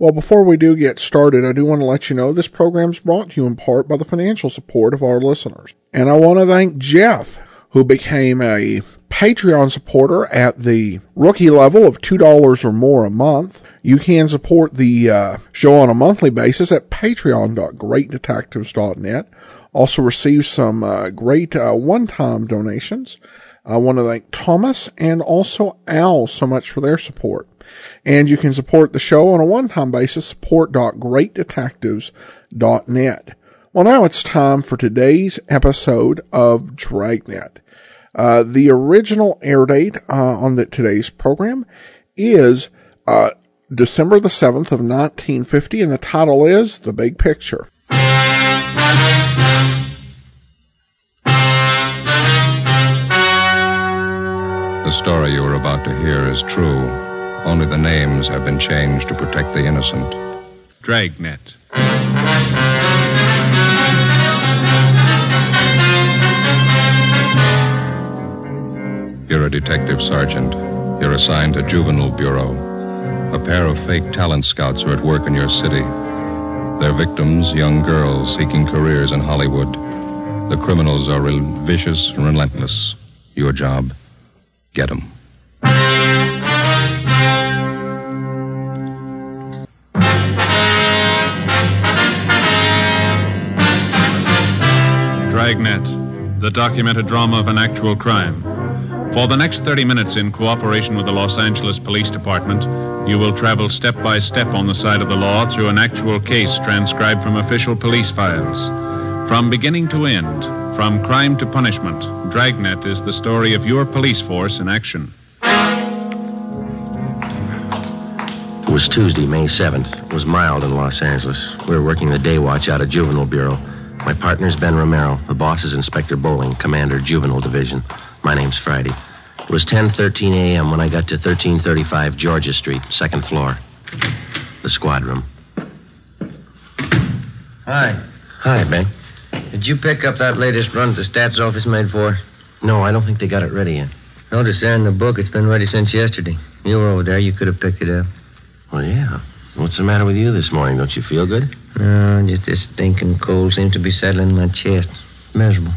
Well, before we do get started, I do want to let you know this program is brought to you in part by the financial support of our listeners. And I want to thank Jeff, who became a Patreon supporter at the rookie level of $2 or more a month. You can support the uh, show on a monthly basis at patreon.greatdetectives.net. Also receive some uh, great uh, one-time donations. I want to thank Thomas and also Al so much for their support. And you can support the show on a one-time basis, support.greatdetectives.net. Well, now it's time for today's episode of Dragnet. Uh, the original air date uh, on the, today's program is uh, December the 7th of 1950, and the title is The Big Picture. The story you are about to hear is true. Only the names have been changed to protect the innocent. Dragnet. You're a detective sergeant. You're assigned to Juvenile Bureau. A pair of fake talent scouts are at work in your city. Their victims, young girls seeking careers in Hollywood. The criminals are re- vicious and relentless. Your job, get 'em. Dragnet, the documented drama of an actual crime. For the next 30 minutes, in cooperation with the Los Angeles Police Department, you will travel step by step on the side of the law through an actual case transcribed from official police files. From beginning to end, from crime to punishment, Dragnet is the story of your police force in action. It was Tuesday, May 7th. It was mild in Los Angeles. We were working the day watch out of Juvenile Bureau. My partner's Ben Romero. The boss is Inspector Bowling, Commander, Juvenile Division. My name's Friday. It was 10:13 a.m. when I got to 1335 Georgia Street, second floor. The squad room. Hi. Hi, Ben. Did you pick up that latest run the stats office made for? No, I don't think they got it ready yet. Notice there in the book it's been ready since yesterday. You were over there. You could have picked it up. Well, yeah. What's the matter with you this morning? Don't you feel good? No, just this stinking cold seems to be settling in my chest. Miserable.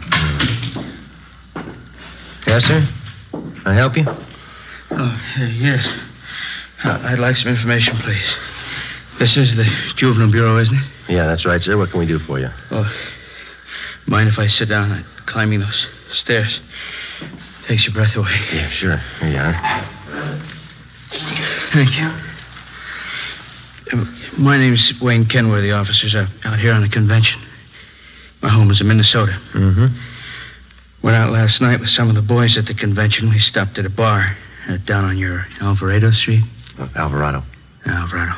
Yes, sir? Can I help you? Oh, uh, yes. Uh, I'd like some information, please. This is the Juvenile Bureau, isn't it? Yeah, that's right, sir. What can we do for you? Oh, mind if I sit down? I'm climbing those stairs. Takes your breath away. Yeah, sure. Here you are. Thank you. My name's Wayne Kenworthy. Officers are out here on a convention. My home is in Minnesota. Mm-hmm. Went out last night with some of the boys at the convention. We stopped at a bar uh, down on your Alvarado Street. Uh, Alvarado. Alvarado.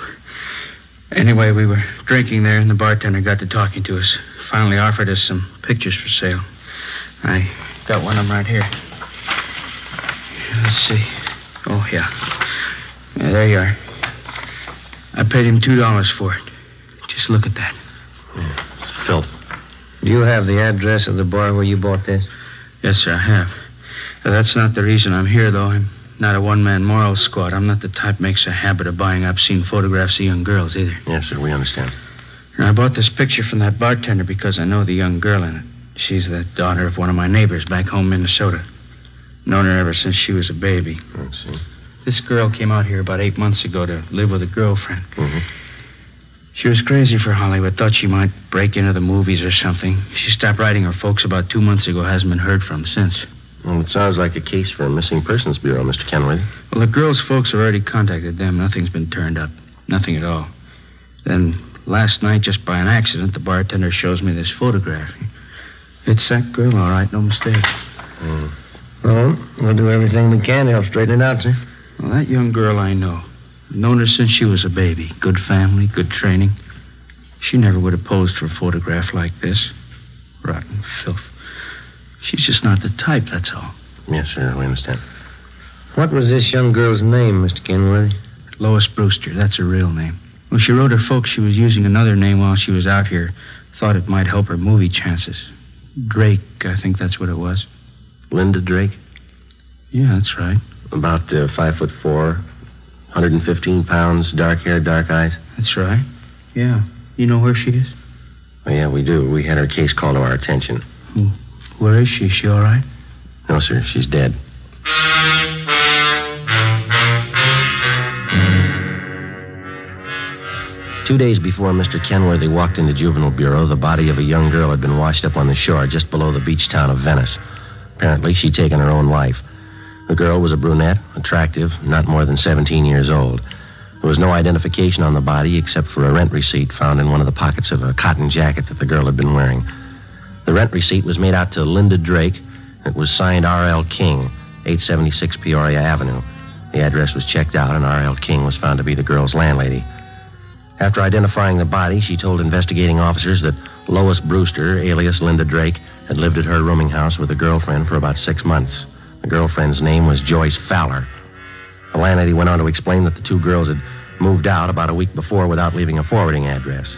Anyway, we were drinking there, and the bartender got to talking to us. Finally offered us some pictures for sale. I got one of them right here. Let's see. Oh, yeah. yeah there you are. I paid him $2 for it. Just look at that. Yeah, it's filth. Do you have the address of the bar where you bought this? Yes, sir, I have. Uh, that's not the reason I'm here, though. I'm not a one-man moral squad. I'm not the type makes a habit of buying obscene photographs of young girls, either. Yes, sir, we understand. And I bought this picture from that bartender because I know the young girl in it. She's the daughter of one of my neighbors back home in Minnesota. Known her ever since she was a baby. I see. This girl came out here about eight months ago to live with a girlfriend. Mm-hmm. She was crazy for Hollywood, thought she might break into the movies or something. She stopped writing her folks about two months ago, hasn't been heard from since. Well, it sounds like a case for a missing persons bureau, Mr. Kenworthy. Well, the girl's folks have already contacted them. Nothing's been turned up. Nothing at all. Then last night, just by an accident, the bartender shows me this photograph. It's that girl, all right, no mistake. Mm. Well, we'll do everything we can to help straighten it out, sir. Well, that young girl I know. I've known her since she was a baby. Good family, good training. She never would have posed for a photograph like this. Rotten filth. She's just not the type, that's all. Yes, sir, we understand. What was this young girl's name, Mr. Kenworthy? Lois Brewster. That's her real name. When she wrote her folks she was using another name while she was out here. Thought it might help her movie chances. Drake, I think that's what it was. Linda Drake? Yeah, that's right. About uh, five foot four, 115 pounds, dark hair, dark eyes. That's right. Yeah. You know where she is? Oh, yeah, we do. We had her case called to our attention. Hmm. Where is she? Is she all right? No, sir. She's dead. Two days before Mr. Kenworthy walked into Juvenile Bureau, the body of a young girl had been washed up on the shore just below the beach town of Venice. Apparently, she'd taken her own life. The girl was a brunette, attractive, not more than 17 years old. There was no identification on the body except for a rent receipt found in one of the pockets of a cotton jacket that the girl had been wearing. The rent receipt was made out to Linda Drake. It was signed R.L. King, 876 Peoria Avenue. The address was checked out, and R.L. King was found to be the girl's landlady. After identifying the body, she told investigating officers that Lois Brewster, alias Linda Drake, had lived at her rooming house with a girlfriend for about six months. The girlfriend's name was Joyce Fowler. The landlady went on to explain that the two girls had moved out about a week before without leaving a forwarding address.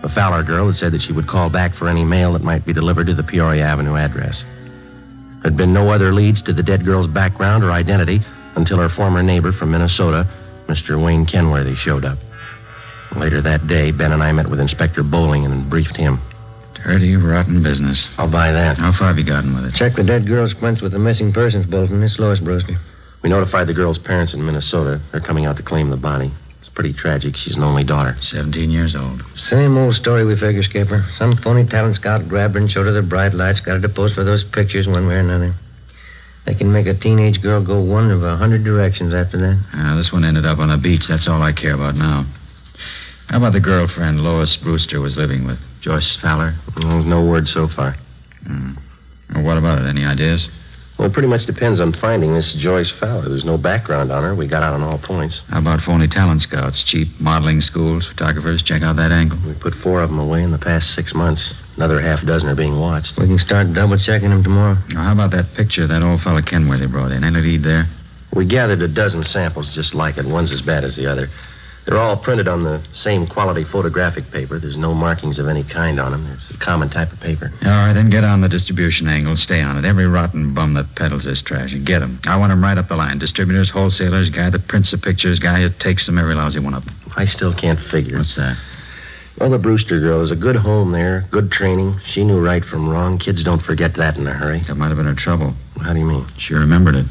The Fowler girl had said that she would call back for any mail that might be delivered to the Peoria Avenue address. There had been no other leads to the dead girl's background or identity until her former neighbor from Minnesota, Mr. Wayne Kenworthy, showed up. Later that day, Ben and I met with Inspector Bowling and briefed him. Dirty, rotten business. I'll buy that. How far have you gotten with it? Check the dead girl's prints with the missing persons bulletin. It's Lois Brewster. We notified the girl's parents in Minnesota. They're coming out to claim the body. It's pretty tragic. She's an only daughter. 17 years old. Same old story, we figure, Skipper. Some phony talent scout grabbed her and showed her the bright lights, got her to pose for those pictures one way or another. They can make a teenage girl go one of a hundred directions after that. Uh, this one ended up on a beach. That's all I care about now. How about the girlfriend Lois Brewster was living with? Joyce Fowler? No, no word so far. Hmm. Well, what about it? Any ideas? Well, it pretty much depends on finding this Joyce Fowler. There's no background on her. We got out on all points. How about phony talent scouts? Cheap modeling schools, photographers? Check out that angle. We put four of them away in the past six months. Another half dozen are being watched. We can start double checking them tomorrow. Now, how about that picture that old fellow Kenworthy brought in? Any lead there? We gathered a dozen samples just like it. One's as bad as the other. They're all printed on the same quality photographic paper. There's no markings of any kind on them. There's a common type of paper. All right, then get on the distribution angle. Stay on it. Every rotten bum that peddles this trash, and get 'em. I want want 'em right up the line. Distributors, wholesalers, guy that prints the pictures, guy who takes them, every lousy one of them. I still can't figure. What's that? Well, the Brewster girl is a good home there, good training. She knew right from wrong. Kids don't forget that in a hurry. That might have been her trouble. How do you mean? She remembered it.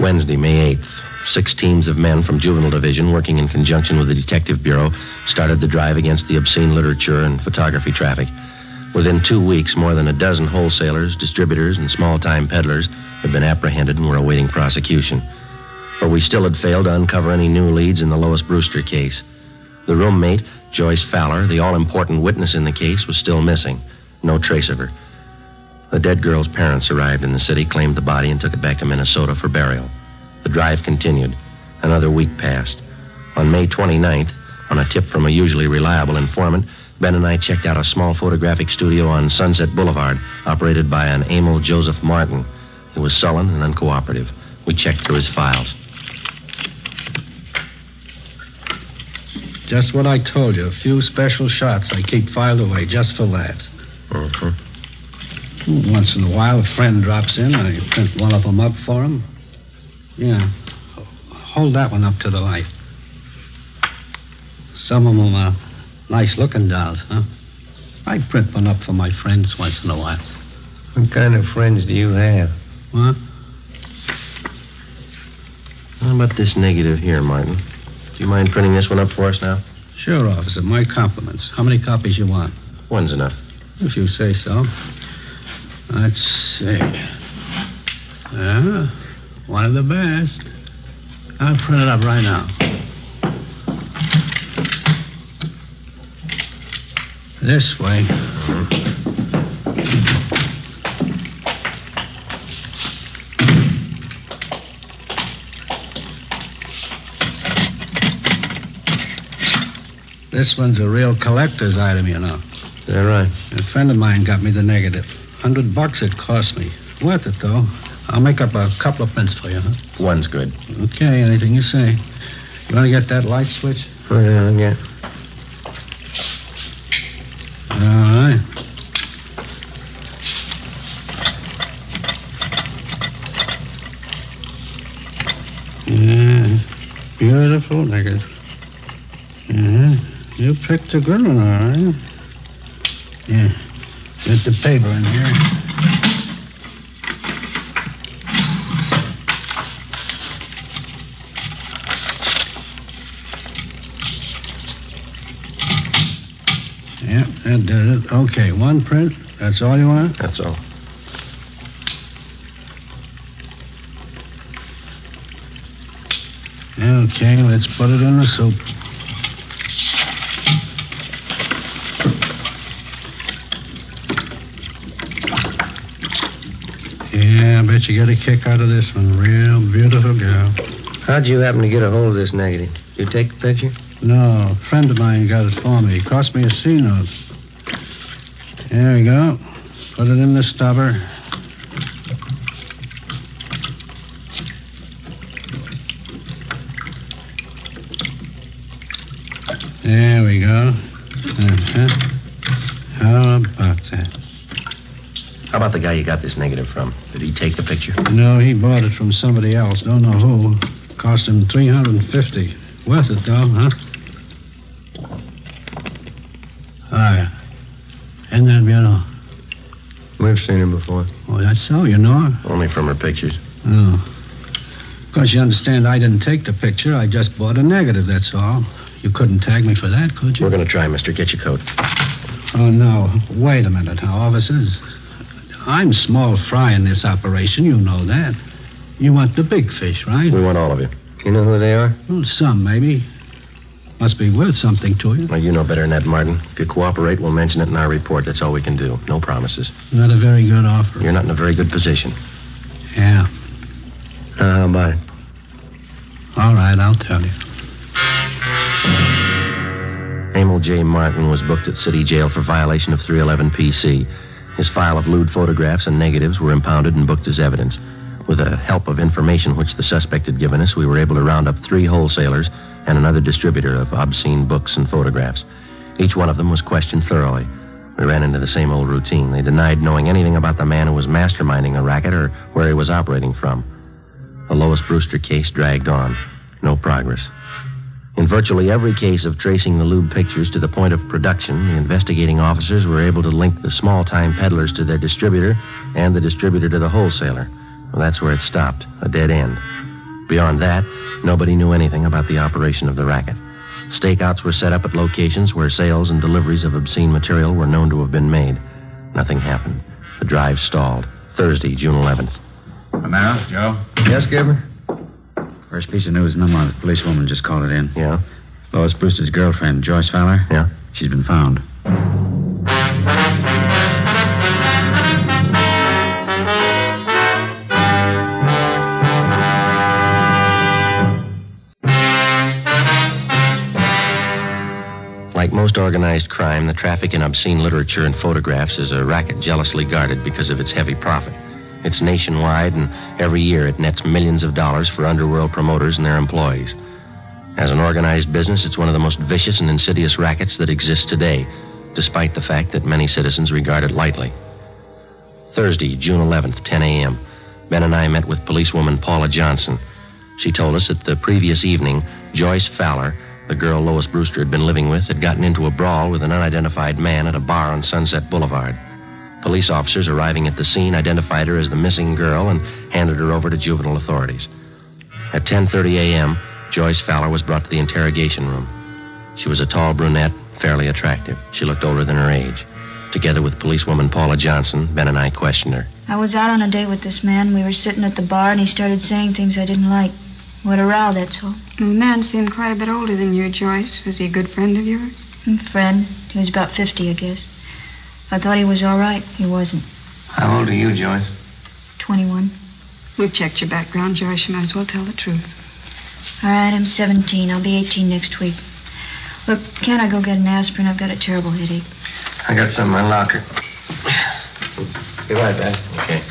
Wednesday, May 8th. Six teams of men from Juvenile Division, working in conjunction with the Detective Bureau, started the drive against the obscene literature and photography traffic. Within two weeks, more than a dozen wholesalers, distributors, and small time peddlers had been apprehended and were awaiting prosecution. But we still had failed to uncover any new leads in the Lois Brewster case. The roommate, Joyce Fowler, the all important witness in the case, was still missing. No trace of her. The dead girl's parents arrived in the city, claimed the body, and took it back to Minnesota for burial. The drive continued. Another week passed. On May 29th, on a tip from a usually reliable informant, Ben and I checked out a small photographic studio on Sunset Boulevard, operated by an Emil Joseph Martin. He was sullen and uncooperative. We checked through his files. Just what I told you. A few special shots I keep filed away just for laughs. Mm-hmm. Once in a while, a friend drops in. I print one of them up for him. Yeah. Hold that one up to the light. Some of them are nice looking dolls, huh? I print one up for my friends once in a while. What kind of friends do you have? What? How about this negative here, Martin? Do you mind printing this one up for us now? Sure, officer. My compliments. How many copies you want? One's enough. If you say so. Let's see. Yeah, one of the best. I'll print it up right now. This way. This one's a real collector's item, you know. That right? A friend of mine got me the negative. Hundred bucks it cost me. Worth it, though. I'll make up a couple of pence for you, huh? One's good. Okay, anything you say. You want to get that light switch? Oh, yeah, yeah. All right. Yeah, beautiful negative. Yeah, you picked a good one, all right. Get the paper in here. Yeah, that does it. Okay, one print. That's all you want? That's all. Okay, let's put it in the soup. Bet you get a kick out of this one. Real beautiful girl. How'd you happen to get a hold of this negative? You take the picture? No, a friend of mine got it for me. He cost me a C note. There we go. Put it in the stubber. There we go. Uh-huh. How about about the guy you got this negative from? Did he take the picture? No, he bought it from somebody else. Don't know who. Cost him 350 Worth it, though, huh? Hi. Isn't that beautiful? We've seen him before. Oh, that's so. You know her? Only from her pictures. Oh. Of course, you understand I didn't take the picture. I just bought a negative, that's all. You couldn't tag me for that, could you? We're going to try, mister. Get your coat. Oh, no. Wait a minute now, officers. I'm small fry in this operation. You know that. You want the big fish, right? We want all of you. You know who they are? Well, some, maybe. Must be worth something to you. Well, you know better than that, Martin. If you cooperate, we'll mention it in our report. That's all we can do. No promises. Not a very good offer. You're not in a very good position. Yeah. Uh, how about it? All right, I'll tell you. Emil J. Martin was booked at city jail for violation of 311 PC. His file of lewd photographs and negatives were impounded and booked as evidence. With the help of information which the suspect had given us, we were able to round up three wholesalers and another distributor of obscene books and photographs. Each one of them was questioned thoroughly. We ran into the same old routine. They denied knowing anything about the man who was masterminding the racket or where he was operating from. The Lois Brewster case dragged on. No progress. In virtually every case of tracing the lube pictures to the point of production, the investigating officers were able to link the small time peddlers to their distributor and the distributor to the wholesaler. Well, that's where it stopped, a dead end. Beyond that, nobody knew anything about the operation of the racket. Stakeouts were set up at locations where sales and deliveries of obscene material were known to have been made. Nothing happened. The drive stalled. Thursday, June 11th. Now, Joe? Yes, Gibber? First piece of news, Numont. The policewoman just called it in. Yeah? Lois Brewster's girlfriend, Joyce Fowler? Yeah. She's been found. Like most organized crime, the traffic in obscene literature and photographs is a racket jealously guarded because of its heavy profit. It's nationwide, and every year it nets millions of dollars for underworld promoters and their employees. As an organized business, it's one of the most vicious and insidious rackets that exists today, despite the fact that many citizens regard it lightly. Thursday, June 11th, 10 a.m., Ben and I met with policewoman Paula Johnson. She told us that the previous evening, Joyce Fowler, the girl Lois Brewster had been living with, had gotten into a brawl with an unidentified man at a bar on Sunset Boulevard. Police officers arriving at the scene identified her as the missing girl and handed her over to juvenile authorities. At 10:30 a.m., Joyce Fowler was brought to the interrogation room. She was a tall brunette, fairly attractive. She looked older than her age. Together with policewoman Paula Johnson, Ben and I questioned her. I was out on a date with this man. We were sitting at the bar, and he started saying things I didn't like. What a row, that's all. The man seemed quite a bit older than you, Joyce. Was he a good friend of yours? Mm, Friend. He was about 50, I guess. I thought he was all right. He wasn't. How old are you, Joyce? 21. We've checked your background, Joyce. You might as well tell the truth. All right, I'm 17. I'll be 18 next week. Look, can't I go get an aspirin? I've got a terrible headache. I got some in my locker. Be right back. Okay.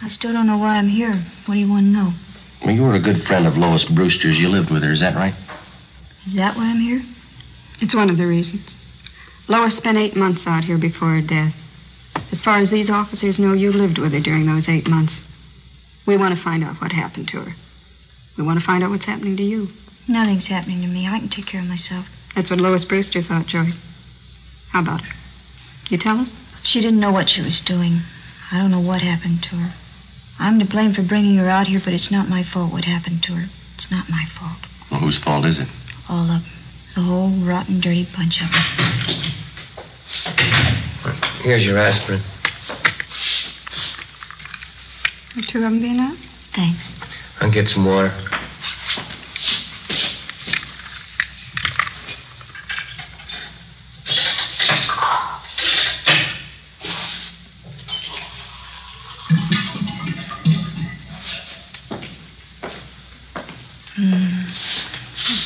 I still don't know why I'm here. What do you want to know? Well, you were a good friend of Lois Brewster's. You lived with her, is that right? Is that why I'm here? It's one of the reasons. Lois spent eight months out here before her death. As far as these officers know, you lived with her during those eight months. We want to find out what happened to her. We want to find out what's happening to you. Nothing's happening to me. I can take care of myself. That's what Lois Brewster thought, Joyce. How about her? You tell us? She didn't know what she was doing. I don't know what happened to her. I'm to blame for bringing her out here, but it's not my fault what happened to her. It's not my fault. Well, whose fault is it? All of 'em. The whole rotten, dirty bunch of them. Here's your aspirin. The two of them be enough? Thanks. I'll get some water.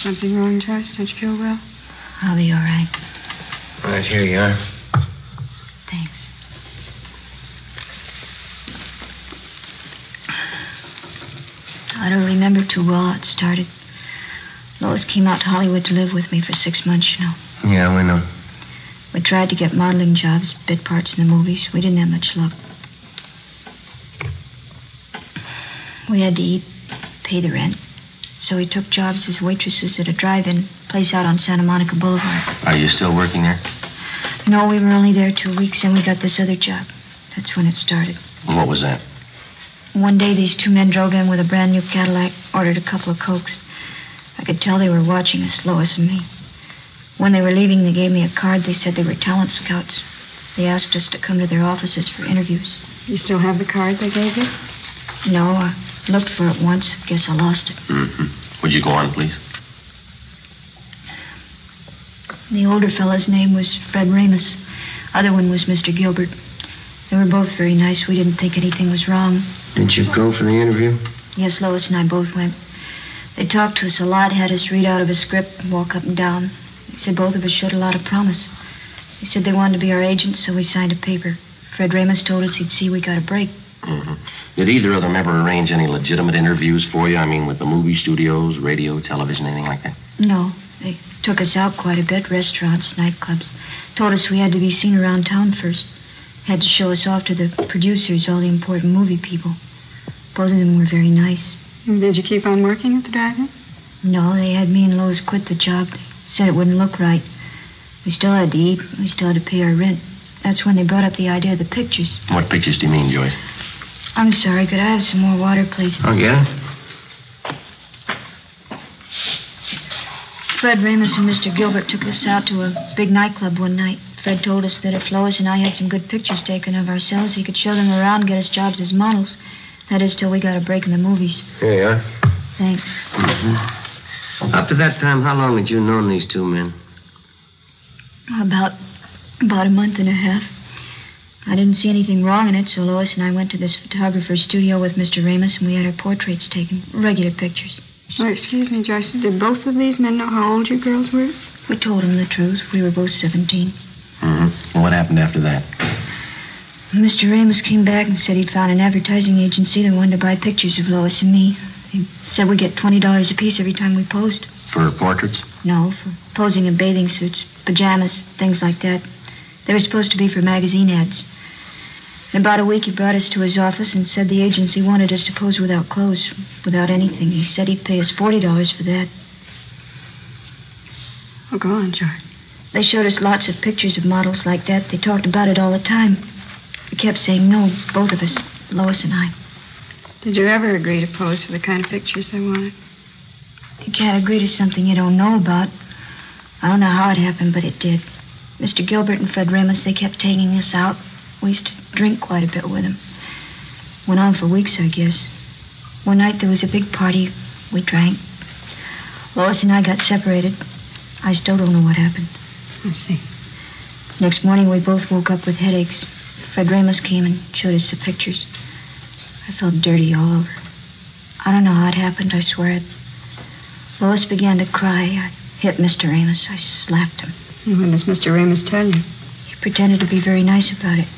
Something wrong, Joyce? Don't you feel well? I'll be all right. Right here you are. Thanks. I don't remember too well how it started. Lois came out to Hollywood to live with me for six months, you know. Yeah, we know. We tried to get modeling jobs, bit parts in the movies. We didn't have much luck. We had to eat, pay the rent. So he took jobs as waitresses at a drive-in place out on Santa Monica Boulevard. Are you still working there? No, we were only there two weeks, and we got this other job. That's when it started. And what was that? One day, these two men drove in with a brand new Cadillac, ordered a couple of Cokes. I could tell they were watching us, Lois and me. When they were leaving, they gave me a card. They said they were talent scouts. They asked us to come to their offices for interviews. You still have the card they gave you? No, I looked for it once. Guess I lost it. Mm-hmm. Would you go on, please? The older fellow's name was Fred Ramus. Other one was Mr. Gilbert. They were both very nice. We didn't think anything was wrong. Didn't you go for the interview? Yes, Lois and I both went. They talked to us a lot, had us read out of a script, and walk up and down. They said both of us showed a lot of promise. They said they wanted to be our agents, so we signed a paper. Fred Ramus told us he'd see we got a break. Mm-hmm. Did either of them ever arrange any legitimate interviews for you? I mean, with the movie studios, radio, television, anything like that? No, they took us out quite a bit, restaurants, nightclubs. Told us we had to be seen around town first. Had to show us off to the producers, all the important movie people. Both of them were very nice. Did you keep on working at the drive-in? No, they had me and Lois quit the job. They said it wouldn't look right. We still had to eat. We still had to pay our rent. That's when they brought up the idea of the pictures. What pictures do you mean, Joyce? I'm sorry. Could I have some more water, please? Oh, yeah? Fred Ramus and Mr. Gilbert took us out to a big nightclub one night. Fred told us that if Lois and I had some good pictures taken of ourselves, he could show them around and get us jobs as models. That is till we got a break in the movies. Here you are. Thanks. Mm-hmm. Up to that time, how long had you known these two men? About about a month and a half. I didn't see anything wrong in it, so Lois and I went to this photographer's studio with Mr. Ramus and we had our portraits taken. Regular pictures. Oh, excuse me, Joyce. Did both of these men know how old you girls were? We told them the truth. We were both 17. Mm-hmm. Well, what happened after that? Mr. Ramus came back and said he'd found an advertising agency that wanted to buy pictures of Lois and me. He said we'd get $20 apiece every time we posed. For portraits? No, for posing in bathing suits, pajamas, things like that. They were supposed to be for magazine ads. In about a week, he brought us to his office and said the agency wanted us to pose without clothes, without anything. He said he'd pay us $40 for that. Oh, go on, George. They showed us lots of pictures of models like that. They talked about it all the time. We kept saying no, both of us, Lois and I. Did you ever agree to pose for the kind of pictures they wanted? You can't agree to something you don't know about. I don't know how it happened, but it did. Mr. Gilbert and Fred Ramos, they kept taking us out. We used to drink quite a bit with them. Went on for weeks, I guess. One night there was a big party. We drank. Lois and I got separated. I still don't know what happened. I see. Next morning, we both woke up with headaches. Fred Ramos came and showed us the pictures. I felt dirty all over. I don't know how it happened, I swear it. Lois began to cry. I hit Mr. Ramos. I slapped him. Mm-hmm. And what does Mr. Ramos tell you? He pretended to be very nice about it.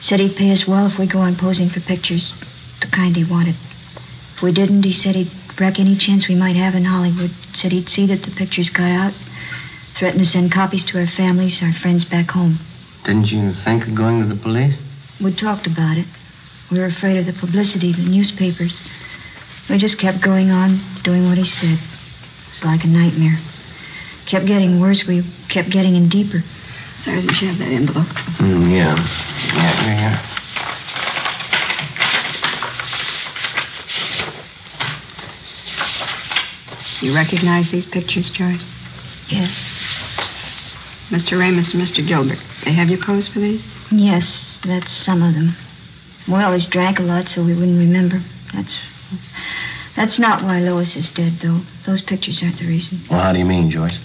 Said he'd pay us well if we go on posing for pictures, the kind he wanted. If we didn't, he said he'd wreck any chance we might have in Hollywood. Said he'd see that the pictures got out. Threatened to send copies to our families, our friends back home. Didn't you think of going to the police? We talked about it. We were afraid of the publicity, the newspapers. We just kept going on, doing what he said. It's like a nightmare. Kept getting worse. We kept getting in deeper. Sorry, Sergeant, you have that envelope. Mm, yeah. Yeah, here, here. You recognize these pictures, Joyce? Yes. Mr. Ramus and Mr. Gilbert. They have you pose for these? Yes, that's some of them. We always drank a lot, so we wouldn't remember. That's that's not why Lois is dead, though. Those pictures aren't the reason. Well, how do you mean, Joyce?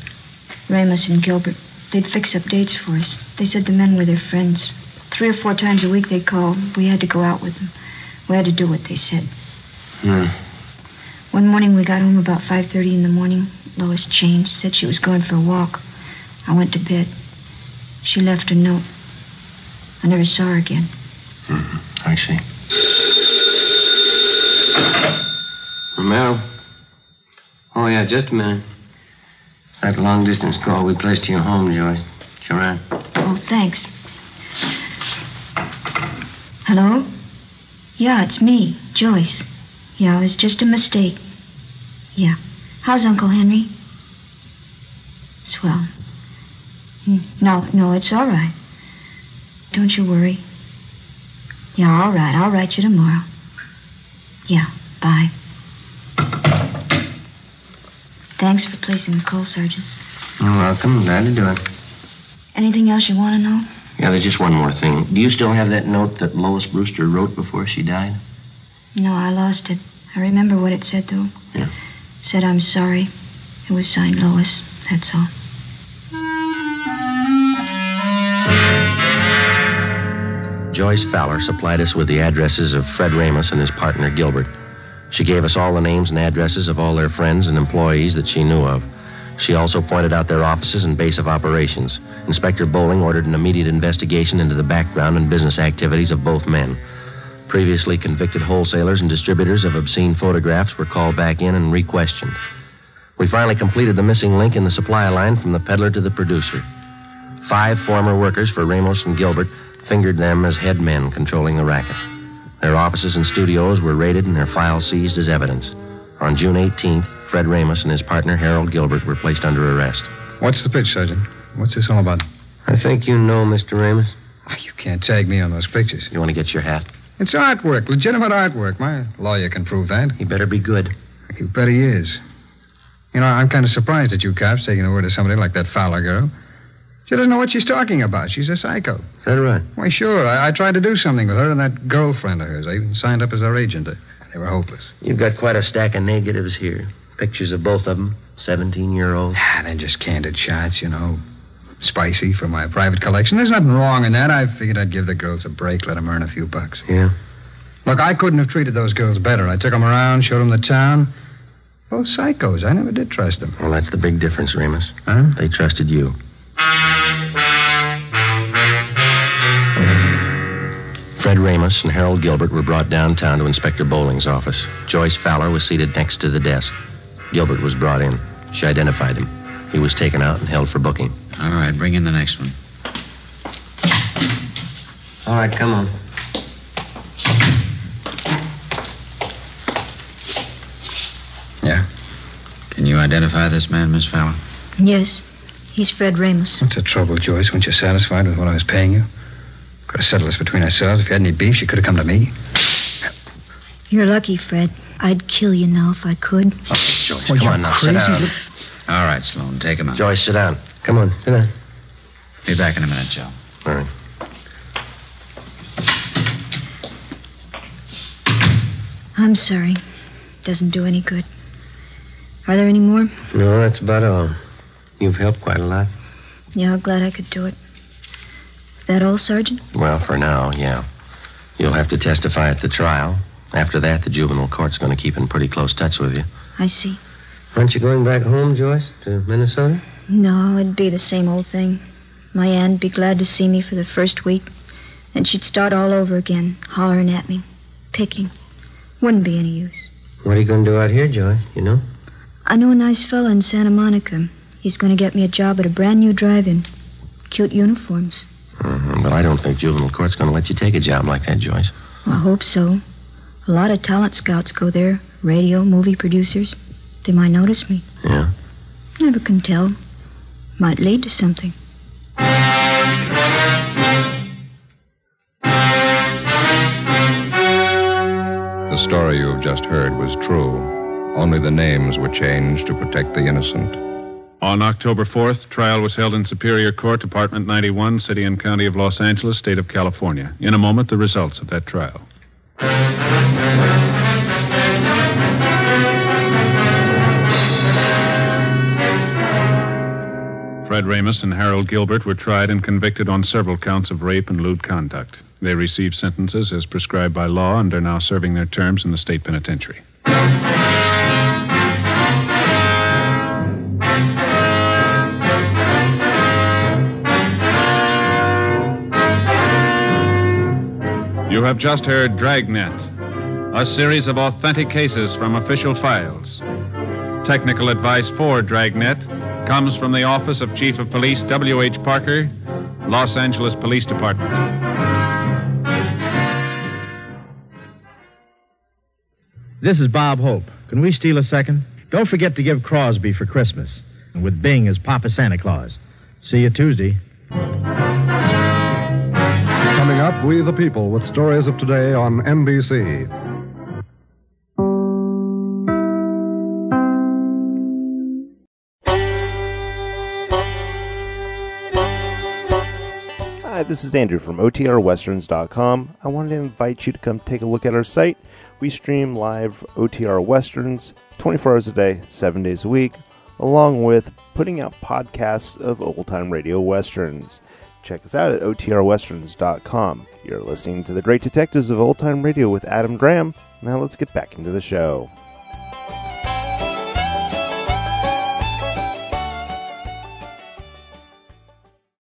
Ramos and Gilbert, they'd fix up dates for us. They said the men were their friends. Three or four times a week they called. We had to go out with them. We had to do what they said. Hmm. One morning we got home about 5.30 in the morning. Lois changed, said she was going for a walk. I went to bed. She left a note. I never saw her again. Mm-hmm. I see. Romero. Oh, yeah, just a minute. It's that long distance call we placed to your home, Joyce. Sharon. Oh, thanks. Hello? Yeah, it's me, Joyce. Yeah, it was just a mistake. Yeah. How's Uncle Henry? Swell. Hmm, No, no, it's all right. Don't you worry. Yeah, all right. I'll write you tomorrow. Yeah, bye. Thanks for placing the call, Sergeant. You're welcome. Glad to do it. Anything else you want to know? Yeah, there's just one more thing. Do you still have that note that Lois Brewster wrote before she died? No, I lost it. I remember what it said, though. Yeah. Said I'm sorry. It was signed Lois. That's all. Joyce Fowler supplied us with the addresses of Fred Ramos and his partner Gilbert. She gave us all the names and addresses of all their friends and employees that she knew of. She also pointed out their offices and base of operations. Inspector Bowling ordered an immediate investigation into the background and business activities of both men. Previously convicted wholesalers and distributors of obscene photographs were called back in and re-questioned. We finally completed the missing link in the supply line from the peddler to the producer. Five former workers for Ramos and Gilbert fingered them as head men controlling the racket. Their offices and studios were raided and their files seized as evidence. On June 18th, Fred Ramos and his partner Harold Gilbert were placed under arrest. What's the pitch, Sergeant? What's this all about? I think you know Mr. Ramos. You can't tag me on those pictures. You want to get your hat? It's artwork, legitimate artwork. My lawyer can prove that. He better be good. You bet he is. You know, I'm kind of surprised at you cops taking the word of somebody like that Fowler girl. She doesn't know what she's talking about. She's a psycho. Is that right? Why, sure. I, I tried to do something with her and that girlfriend of hers. I even signed up as her agent. They were hopeless. You've got quite a stack of negatives here. Pictures of both of them, 17 year olds. Ah, they're just candid shots, you know. Spicy for my private collection. There's nothing wrong in that. I figured I'd give the girls a break, let them earn a few bucks. Yeah? Look, I couldn't have treated those girls better. I took them around, showed them the town. Both psychos. I never did trust them. Well, that's the big difference, Ramus. Huh? They trusted you. Fred Ramus and Harold Gilbert were brought downtown to Inspector Bowling's office. Joyce Fowler was seated next to the desk. Gilbert was brought in. She identified him. He was taken out and held for booking. All right, bring in the next one. All right, come on. Yeah? Can you identify this man, Miss Fowler? Yes, he's Fred Ramos. What's the trouble, Joyce? Weren't you satisfied with what I was paying you? Could have settled this between ourselves. If you had any beef, you could have come to me. You're lucky, Fred. I'd kill you now if I could. Okay, Joyce, Well, come on now. crazy. Sit down. All right, Sloan, take him out. Joyce, sit down. Come on, sit down. Be back in a minute, Joe. All right. I'm sorry. Doesn't do any good. Are there any more? No, that's about all. You've helped quite a lot. Yeah, I'm glad I could do it. Is that all, Sergeant? Well, for now, yeah. You'll have to testify at the trial. After that, the juvenile court's going to keep in pretty close touch with you. I see. Aren't you going back home, Joyce? To Minnesota? No, it'd be the same old thing. My aunt'd be glad to see me for the first week. Then she'd start all over again, hollering at me, picking. Wouldn't be any use. What are you going to do out here, Joyce? You know? I know a nice fella in Santa Monica. He's going to get me a job at a brand new drive-in. Cute uniforms. Mm-hmm. But I don't think juvenile court's going to let you take a job like that, Joyce. I hope so. A lot of talent scouts go there. Radio, movie producers. They might notice me. Yeah? Never can tell. Might lead to something. The story you have just heard was true. Only the names were changed to protect the innocent. On October 4th, trial was held in Superior Court, Department 91, City and County of Los Angeles, State of California. In a moment, the results of that trial. Fred Ramus and Harold Gilbert were tried and convicted on several counts of rape and lewd conduct. They received sentences as prescribed by law and are now serving their terms in the state penitentiary. You have just heard Dragnet, a series of authentic cases from official files. Technical advice for Dragnet comes from the Office of Chief of Police W.H. Parker, Los Angeles Police Department. This is Bob Hope. Can we steal a second? Don't forget to give Crosby for Christmas, and with Bing as Papa Santa Claus. See you Tuesday. Coming up, We the People with stories of today on NBC. Hi, this is Andrew from OTRWesterns.com. I wanted to invite you to come take a look at our site. We stream live OTR Westerns 24 hours a day, 7 days a week, along with putting out podcasts of old time radio westerns. Check us out at OTRWesterns.com. You're listening to The Great Detectives of Old Time Radio with Adam Graham. Now let's get back into the show.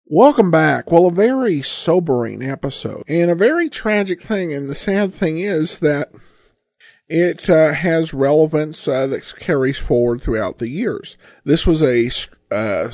Welcome back. Well, a very sobering episode and a very tragic thing. And the sad thing is that it uh, has relevance uh, that carries forward throughout the years. This was a uh,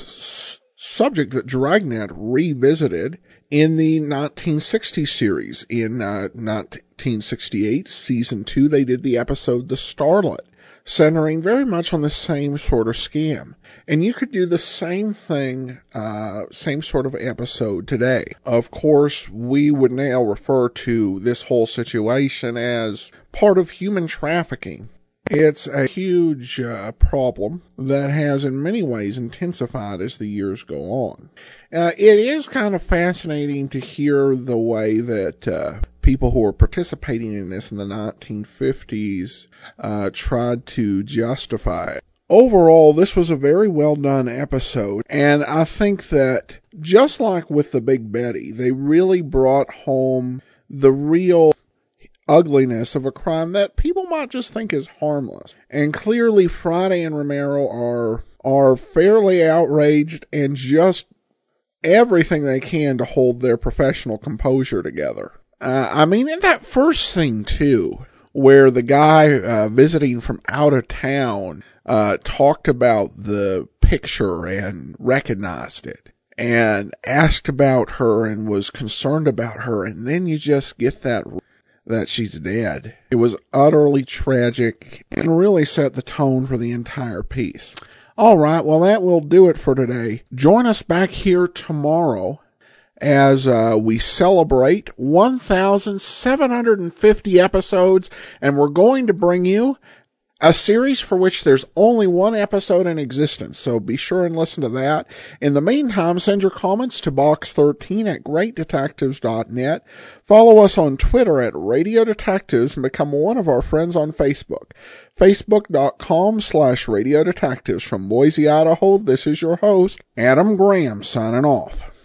subject that Dragnet revisited in the 1960 series. In uh, 1968, season two, they did the episode The Starlet, centering very much on the same sort of scam. And you could do the same thing, uh, same sort of episode today. Of course, we would now refer to this whole situation as part of human trafficking. It's a huge uh, problem that has in many ways intensified as the years go on. Uh, it is kind of fascinating to hear the way that uh, people who were participating in this in the 1950s uh, tried to justify it. Overall, this was a very well done episode, and I think that just like with the Big Betty, they really brought home the real ugliness of a crime that people might just think is harmless. And clearly Friday and Romero are are fairly outraged and just everything they can to hold their professional composure together. Uh, I mean, in that first scene too, where the guy uh, visiting from out of town uh, talked about the picture and recognized it and asked about her and was concerned about her. And then you just get that that she's dead. It was utterly tragic and really set the tone for the entire piece. All right, well, that will do it for today. Join us back here tomorrow as uh, we celebrate 1,750 episodes, and we're going to bring you a series for which there's only one episode in existence, so be sure and listen to that. In the meantime, send your comments to box13 at greatdetectives.net. Follow us on Twitter at Radio Detectives and become one of our friends on Facebook. Facebook.com slash Radio Detectives. From Boise, Idaho, this is your host, Adam Graham, signing off.